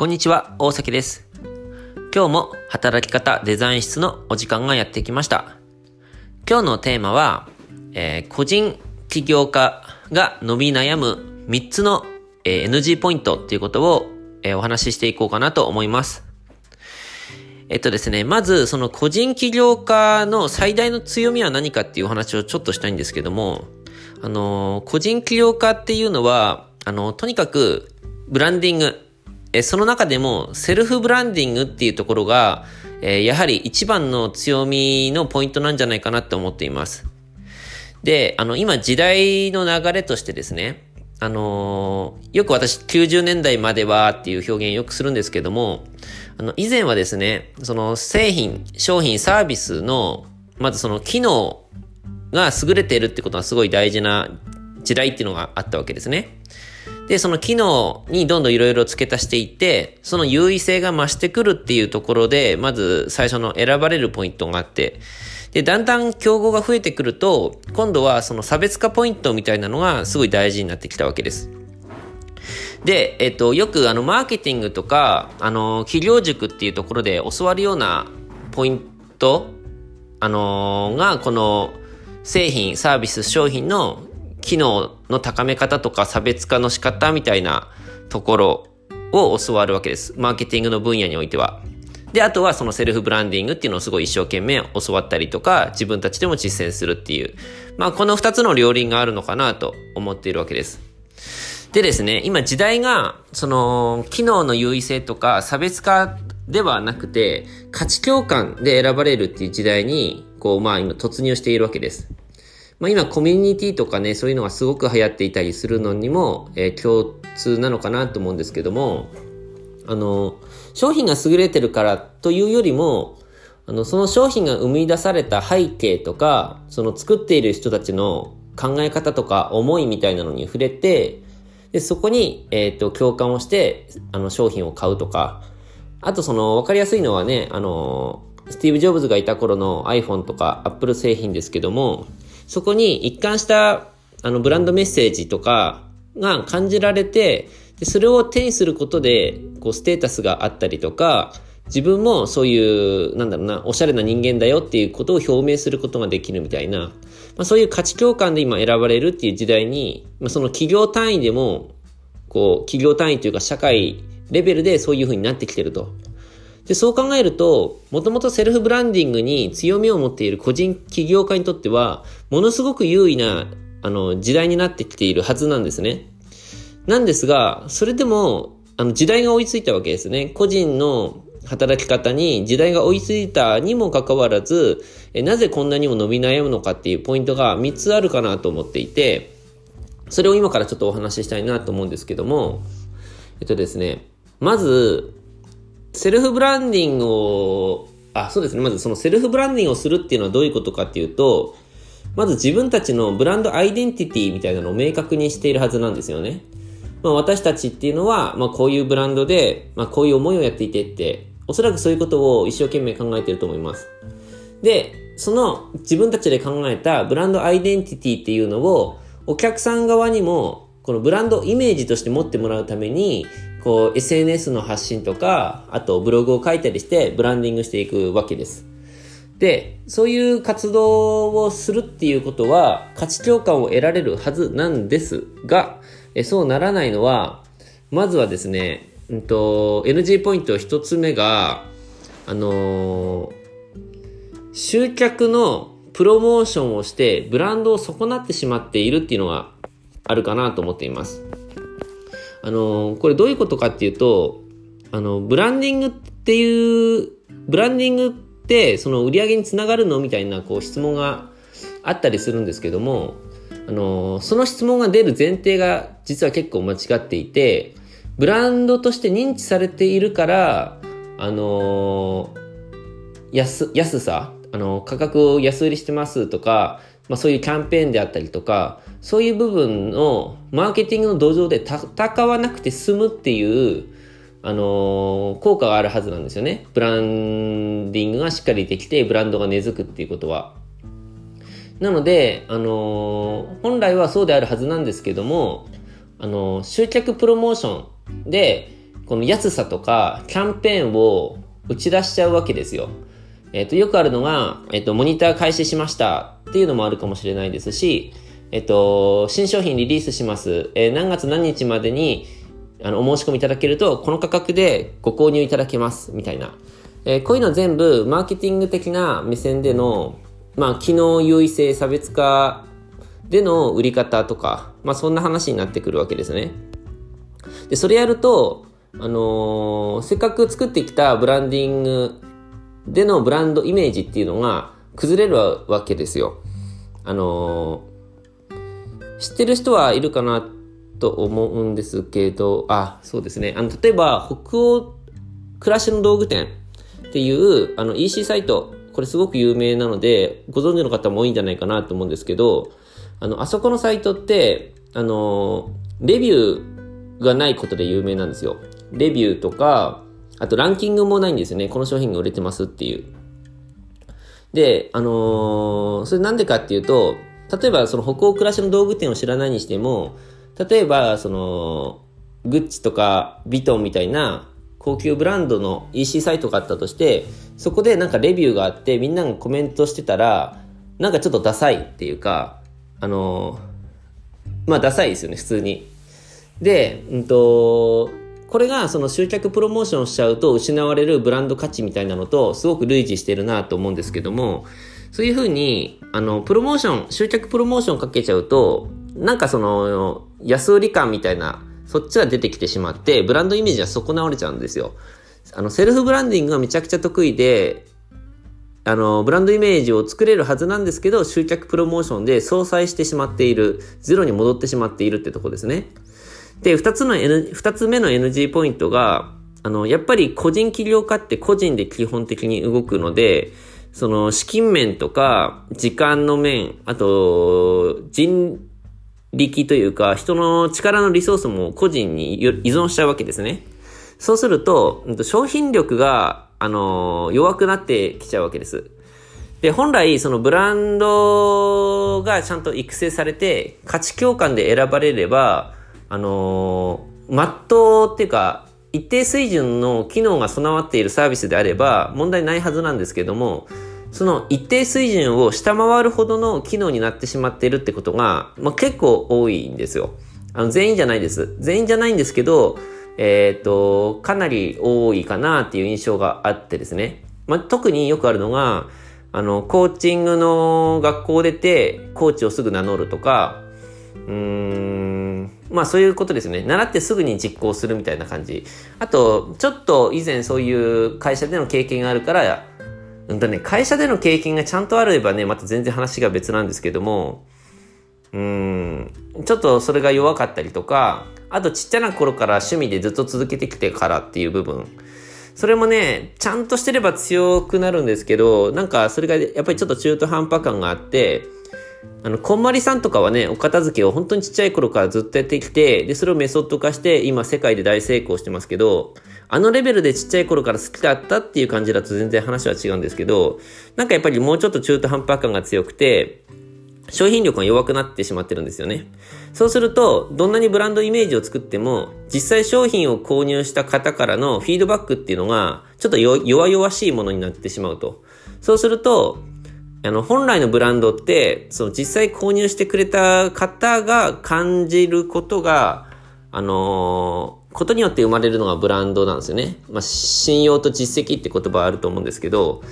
こんにちは、大崎です。今日も働き方デザイン室のお時間がやってきました。今日のテーマは、えー個人起業家が伸び悩む3つの、えー NG ポイントっていうことを、えーお話ししていこうかなと思います。えっとですね、まずその個人起業家の最大の強みは何かっていうお話をちょっとしたいんですけども、あの個人起業家っていうのは、あのとにかくブランディング、えその中でもセルフブランディングっていうところが、えやはり一番の強みのポイントなんじゃないかなって思っています。で、あの、今時代の流れとしてですね、あのよく私90年代まではっていう表現よくするんですけども、あの、以前はですね、その製品、商品、サービスの、まずその機能が優れているってことがすごい大事な時代っていうのがあったわけですね。で、その機能にどんどんいろいろ付け足していって、その優位性が増してくるっていうところで、まず最初の選ばれるポイントがあって、で、だんだん競合が増えてくると、今度はその差別化ポイントみたいなのがすごい大事になってきたわけです。で、えっと、よくあの、マーケティングとか、あの、企業塾っていうところで教わるようなポイント、あのが、この、製品、サービス、商品の機能の高め方とか差別化の仕方みたいなところを教わるわけです。マーケティングの分野においては。で、あとはそのセルフブランディングっていうのをすごい一生懸命教わったりとか、自分たちでも実践するっていう。まあ、この二つの両輪があるのかなと思っているわけです。でですね、今時代が、その、機能の優位性とか差別化ではなくて、価値共感で選ばれるっていう時代に、こう、まあ今突入しているわけです。まあ今コミュニティとかね、そういうのがすごく流行っていたりするのにも、えー共通なのかなと思うんですけども、あの、商品が優れてるからというよりも、あの、その商品が生み出された背景とか、その作っている人たちの考え方とか思いみたいなのに触れて、で、そこに、えっ、と、共感をして、あの、商品を買うとか、あとその、わかりやすいのはね、あの、スティーブ・ジョブズがいた頃の iPhone とか Apple 製品ですけども、そこに一貫した、あの、ブランドメッセージとかが感じられて、でそれを手にすることで、こう、ステータスがあったりとか、自分もそういう、なんだろうな、おしゃれな人間だよっていうことを表明することができるみたいな、まあ、そういう価値共感で今選ばれるっていう時代に、まあ、その企業単位でも、こう、企業単位というか社会レベルでそういう風になってきてると。で、そう考えると、もともとセルフブランディングに強みを持っている個人起業家にとっては、ものすごく優位な、あの、時代になってきているはずなんですね。なんですが、それでも、あの、時代が追いついたわけですね。個人の働き方に時代が追いついたにもかかわらず、なぜこんなにも伸び悩むのかっていうポイントが3つあるかなと思っていて、それを今からちょっとお話ししたいなと思うんですけども、えっとですね、まず、セルフブランディングを、あ、そうですね。まずそのセルフブランディングをするっていうのはどういうことかっていうと、まず自分たちのブランドアイデンティティみたいなのを明確にしているはずなんですよね。まあ私たちっていうのは、まあこういうブランドで、まあこういう思いをやっていてって、おそらくそういうことを一生懸命考えていると思います。で、その自分たちで考えたブランドアイデンティティっていうのをお客さん側にもこのブランドイメージとして持ってもらうためにこう SNS の発信とかあとブログを書いたりしてブランディングしていくわけです。で、そういう活動をするっていうことは価値共感を得られるはずなんですが、えそうならないのは、まずはですね、うんと、NG ポイント一つ目が、あのー集客のプロモーションをしてブランドを損なってしまっているっていうのがあるかなと思っています。あのこれどういうことかっていうと、あの、ブランディングっていう、ブランディングってその売り上げにつながるのみたいなこう質問があったりするんですけども、あのその質問が出る前提が実は結構間違っていて、ブランドとして認知されているから、あの安、安さ、あの、価格を安売りしてますとか、まあそういうキャンペーンであったりとか、そういう部分のマーケティングの土壌で戦わなくて済むっていう、あの効果があるはずなんですよね。ブランディングがしっかりできて、ブランドが根付くっていうことは。なので、あの本来はそうであるはずなんですけども、あの集客プロモーションで、この安さとかキャンペーンを打ち出しちゃうわけですよ。えっ、と、よくあるのが、えっ、と、モニター開始しましたっていうのもあるかもしれないですし、えっ、と、新商品リリースします。え何月何日までに、あの、お申し込みいただけると、この価格でご購入いただけます、みたいな。えー、こういうのは全部、マーケティング的な目線での、まあ、機能優位性、差別化での売り方とか、まあ、そんな話になってくるわけですね。で、それやると、あのー、せっかく作ってきたブランディングでのブランドイメージっていうのが崩れるわけですよ。あの、知ってる人はいるかなと思うんですけど、あ、そうですね。あの、例えば、北欧暮らしの道具店っていうあの EC サイト、これすごく有名なので、ご存知の方も多いんじゃないかなと思うんですけど、あの、あそこのサイトって、あの、レビューがないことで有名なんですよ。レビューとか、あとランキングもないんですよね。この商品が売れてますっていう。で、あのー、それなんでかっていうと、例えばその北欧暮らしの道具店を知らないにしても、例えばその、グッチとかビトンみたいな高級ブランドの EC サイトがあったとして、そこでなんかレビューがあってみんながコメントしてたら、なんかちょっとダサいっていうか、あの、まあダサいですよね、普通に。で、うんと、これがその集客プロモーションしちゃうと失われるブランド価値みたいなのとすごく類似してるなと思うんですけども、そういうふうに、あの、プロモーション、集客プロモーションかけちゃうと、なんかその、安売り感みたいな、そっちが出てきてしまって、ブランドイメージは損なわれちゃうんですよ。あの、セルフブランディングがめちゃくちゃ得意で、あの、ブランドイメージを作れるはずなんですけど、集客プロモーションで相殺してしまっている、ゼロに戻ってしまっているってとこですね。で、二つの N、二つ目の NG ポイントが、あの、やっぱり個人起業家って個人で基本的に動くので、その資金面とか時間の面、あと人力というか人の力のリソースも個人に依存しちゃうわけですね。そうすると、商品力が、あの、弱くなってきちゃうわけです。で、本来、そのブランドがちゃんと育成されて、価値共感で選ばれれば、あのまっとうっていうか、一定水準の機能が備わっているサービスであれば問題ないはずなんですけども、その一定水準を下回るほどの機能になってしまっているってことが、まあ、結構多いんですよ。あの、全員じゃないです。全員じゃないんですけど、えっ、ー、と、かなり多いかなっていう印象があってですね。まあ、特によくあるのが、あの、コーチングの学校出て、コーチをすぐ名乗るとか、うーん、まあそういうことですよね。習ってすぐに実行するみたいな感じ。あと、ちょっと以前そういう会社での経験があるから、うんとね、会社での経験がちゃんとあればね、また全然話が別なんですけども、うん、ちょっとそれが弱かったりとか、あとちっちゃな頃から趣味でずっと続けてきてからっていう部分。それもね、ちゃんとしてれば強くなるんですけど、なんかそれがやっぱりちょっと中途半端感があって、あの、こんまりさんとかはね、お片付けを本当にちっちゃい頃からずっとやってきて、で、それをメソッド化して、今世界で大成功してますけど、あのレベルでちっちゃい頃から好きだったっていう感じだと全然話は違うんですけど、なんかやっぱりもうちょっと中途半端感が強くて、商品力が弱くなってしまってるんですよね。そうすると、どんなにブランドイメージを作っても、実際商品を購入した方からのフィードバックっていうのが、ちょっと弱々しいものになってしまうと。そうすると、あの、本来のブランドって、その実際購入してくれた方が感じることが、あのー、ことによって生まれるのがブランドなんですよね。まあ、信用と実績って言葉あると思うんですけど、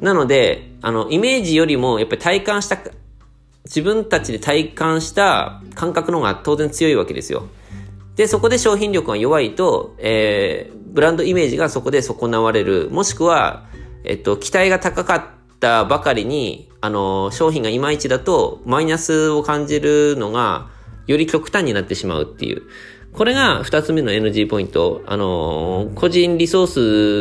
なので、あの、イメージよりも、やっぱり体感した、自分たちで体感した感覚の方が当然強いわけですよ。で、そこで商品力が弱いと、えー、ブランドイメージがそこで損なわれる。もしくは、えっと、期待が高かったたばかりに、あの、商品がいまいちだと、マイナスを感じるのが、より極端になってしまうっていう。これが二つ目の NG ポイント。あの、個人リソー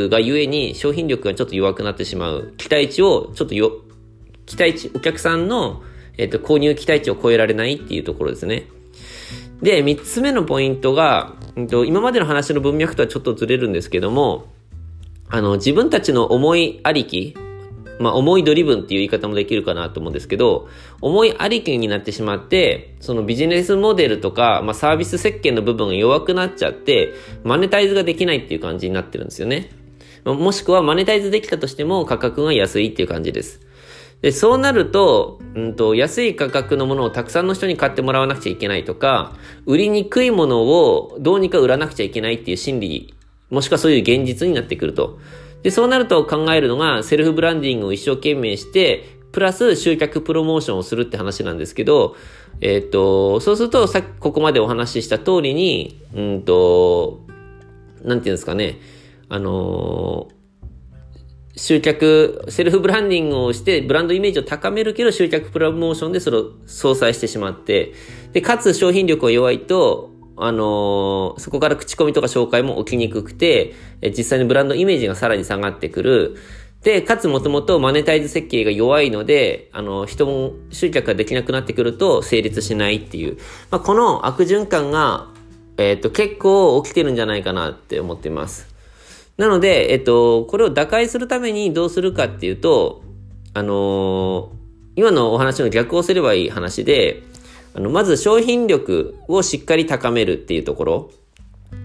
スがゆえに商品力がちょっと弱くなってしまう。期待値をちょっとよ、期待値、お客さんの、えっと、購入期待値を超えられないっていうところですね。で、三つ目のポイントが、うんと、今までの話の文脈とはちょっとずれるんですけども、あの、自分たちの思いありき、まあ、思いドリブンっていう言い方もできるかなと思うんですけど、思いありきになってしまって、そのビジネスモデルとか、まあ、サービス設計の部分が弱くなっちゃって、マネタイズができないっていう感じになってるんですよね。もしくはマネタイズできたとしても価格が安いっていう感じです。で、そうなると、うんと、安い価格のものをたくさんの人に買ってもらわなくちゃいけないとか、売りにくいものをどうにか売らなくちゃいけないっていう心理、もしくはそういう現実になってくると。で、そうなると考えるのが、セルフブランディングを一生懸命して、プラス集客プロモーションをするって話なんですけど、えっ、ー、と、そうすると、さっきここまでお話しした通りに、うんと、なんていうんですかね、あの集客、セルフブランディングをして、ブランドイメージを高めるけど、集客プロモーションでそれを相殺してしまって、で、かつ商品力が弱いと、あのー、そこから口コミとか紹介も起きにくくて、え実際にブランドイメージがさらに下がってくる。で、かつもともとマネタイズ設計が弱いので、あの、人も集客ができなくなってくると成立しないっていう。まあ、この悪循環が、えっ、ー、と、結構起きてるんじゃないかなって思っています。なので、えっと、これを打開するためにどうするかっていうと、あのー、今のお話の逆をすればいい話で、あの、まず商品力をしっかり高めるっていうところ。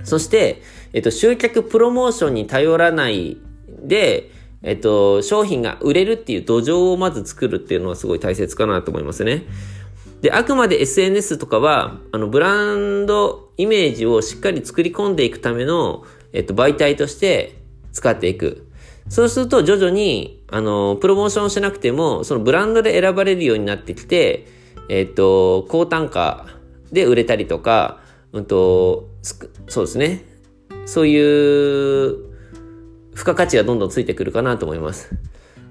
そして、えっと、集客プロモーションに頼らないで、えっと、商品が売れるっていう土壌をまず作るっていうのはすごい大切かなと思いますね。で、あくまで SNS とかは、あの、ブランドイメージをしっかり作り込んでいくための、えっと、媒体として使っていく。そうすると徐々に、あの、プロモーションしなくても、そのブランドで選ばれるようになってきて、えっと、高単価で売れたりとか、うんと、そうですね。そういう付加価値がどんどんついてくるかなと思います。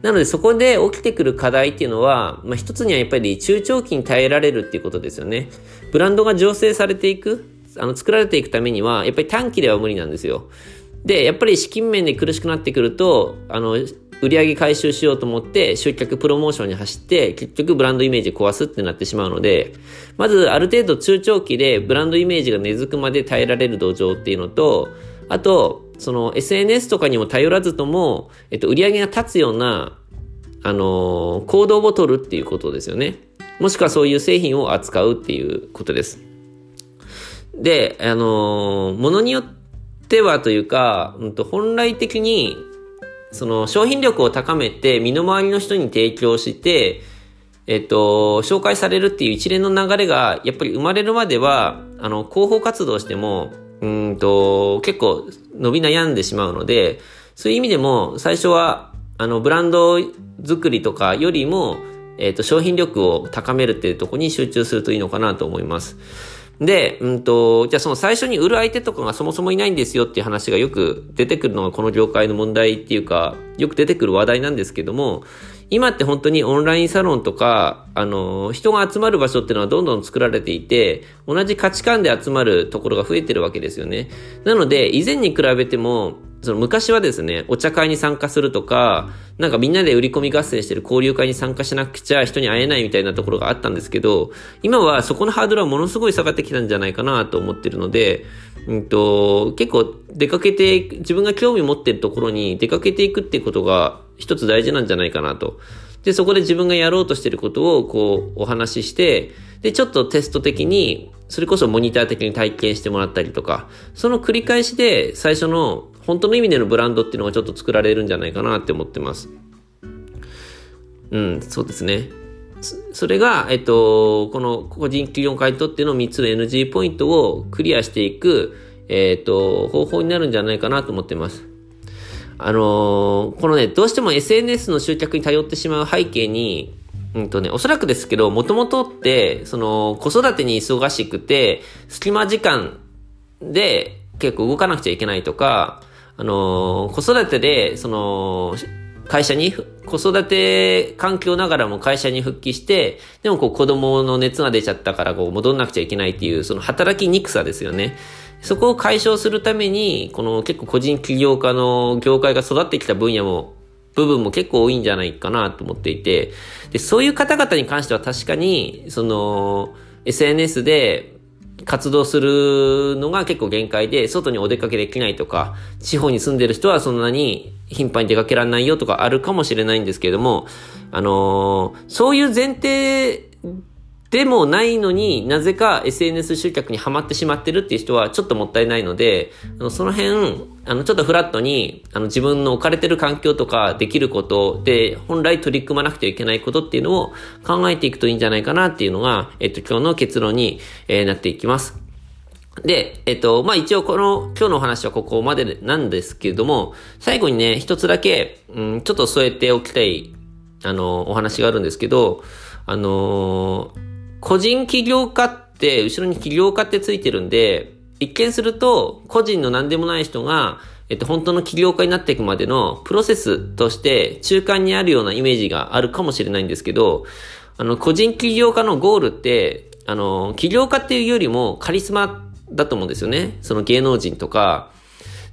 なのでそこで起きてくる課題っていうのは、まあ、一つにはやっぱり中長期に耐えられるっていうことですよね。ブランドが醸成されていく。あの、作られていくためには、やっぱり短期では無理なんですよ。で、やっぱり資金面で苦しくなってくると、あの、売上回収しようと思って集客プロモーションに走って結局ブランドイメージ壊すってなってしまうのでまずある程度中長期でブランドイメージが根付くまで耐えられる土壌っていうのとあとその SNS とかにも頼らずとも、えっと、売上が立つようなあの行動を取るっていうことですよね。もしくはそういう製品を扱うっていうことです。で、あのー、ものによってはというか、うんと、本来的に、その商品力を高めて身の回りの人に提供して、えっと、紹介されるっていう一連の流れがやっぱり生まれるまでは、あの、広報活動しても、うんと、結構伸び悩んでしまうので、そういう意味でも最初は、あの、ブランド作りとかよりも、えっと、商品力を高めるっていうところに集中するといいのかなと思います。で、うんと、じゃあその最初に売る相手とかがそもそもいないんですよっていう話がよく出てくるのがこの業界の問題っていうか、よく出てくる話題なんですけども、今って本当にオンラインサロンとか、あの、人が集まる場所っていうのはどんどん作られていて、同じ価値観で集まるところが増えてるわけですよね。なので、以前に比べても、その昔はですね、お茶会に参加するとか、なんかみんなで売り込み合戦してる交流会に参加しなくちゃ人に会えないみたいなところがあったんですけど、今はそこのハードルはものすごい下がってきたんじゃないかなと思ってるので、うんと、結構出かけて、自分が興味持ってるところに出かけていくっていうことが一つ大事なんじゃないかなと。で、そこで自分がやろうとしてることをこうお話しして、で、ちょっとテスト的に、それこそモニター的に体験してもらったりとか、その繰り返しで最初の本当の意味でのブランドっていうのがちょっと作られるんじゃないかなって思ってます。うん、そうですね。それが、えっと、この個人企業回答っての3つの NG ポイントをクリアしていく、えっと、方法になるんじゃないかなと思ってます。あのー、このね、どうしても SNS の集客に頼ってしまう背景に、うんとね、おそらくですけど、もともとって、その、子育てに忙しくて、隙間時間で結構動かなくちゃいけないとか、あの、子育てで、その、会社に、子育て環境ながらも会社に復帰して、でもこう子供の熱が出ちゃったからこう戻んなくちゃいけないっていう、その働きにくさですよね。そこを解消するために、この結構個人起業家の業界が育ってきた分野も、部分も結構多いんじゃないかなと思っていて、で、そういう方々に関しては確かに、その、SNS で活動するのが結構限界で、外にお出かけできないとか、地方に住んでる人はそんなに頻繁に出かけられないよとかあるかもしれないんですけれども、あのー、そういう前提でもないのになぜか SNS 集客にはまってしまってるっていう人はちょっともったいないので、あのその辺、あの、ちょっとフラットに、あの、自分の置かれてる環境とかできることで、本来取り組まなくてはいけないことっていうのを考えていくといいんじゃないかなっていうのが、えっと、今日の結論に、えー、なっていきます。で、えっと、まあ、一応この、今日のお話はここまでなんですけれども、最後にね、一つだけ、うん、ちょっと添えておきたい、あの、お話があるんですけど、あのー個人起業家って、後ろに起業家ってついてるんで、一見すると、個人の何でもない人が、えっと、本当の起業家になっていくまでのプロセスとして中間にあるようなイメージがあるかもしれないんですけど、あの、個人起業家のゴールって、あの、起業家っていうよりもカリスマだと思うんですよね。その芸能人とか、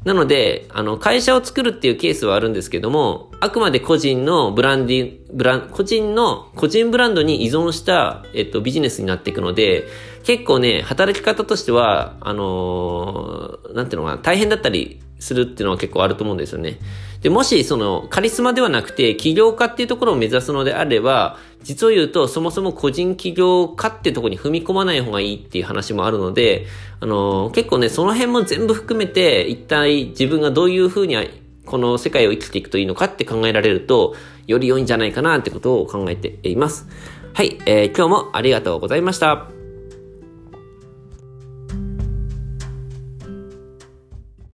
なので、あの、会社を作るっていうケースはあるんですけども、あくまで個人のブランディ、ブラン、個人の、個人ブランドに依存した、えっと、ビジネスになっていくので、結構ね、働き方としては、あのー、なんていうのかな、大変だったりするっていうのは結構あると思うんですよね。で、もし、その、カリスマではなくて、起業家っていうところを目指すのであれば、実を言うと、そもそも個人起業家ってとこに踏み込まない方がいいっていう話もあるので、あの、結構ね、その辺も全部含めて、一体自分がどういうふうにこの世界を生きていくといいのかって考えられると、より良いんじゃないかなってことを考えています。はい、えー、今日もありがとうございました。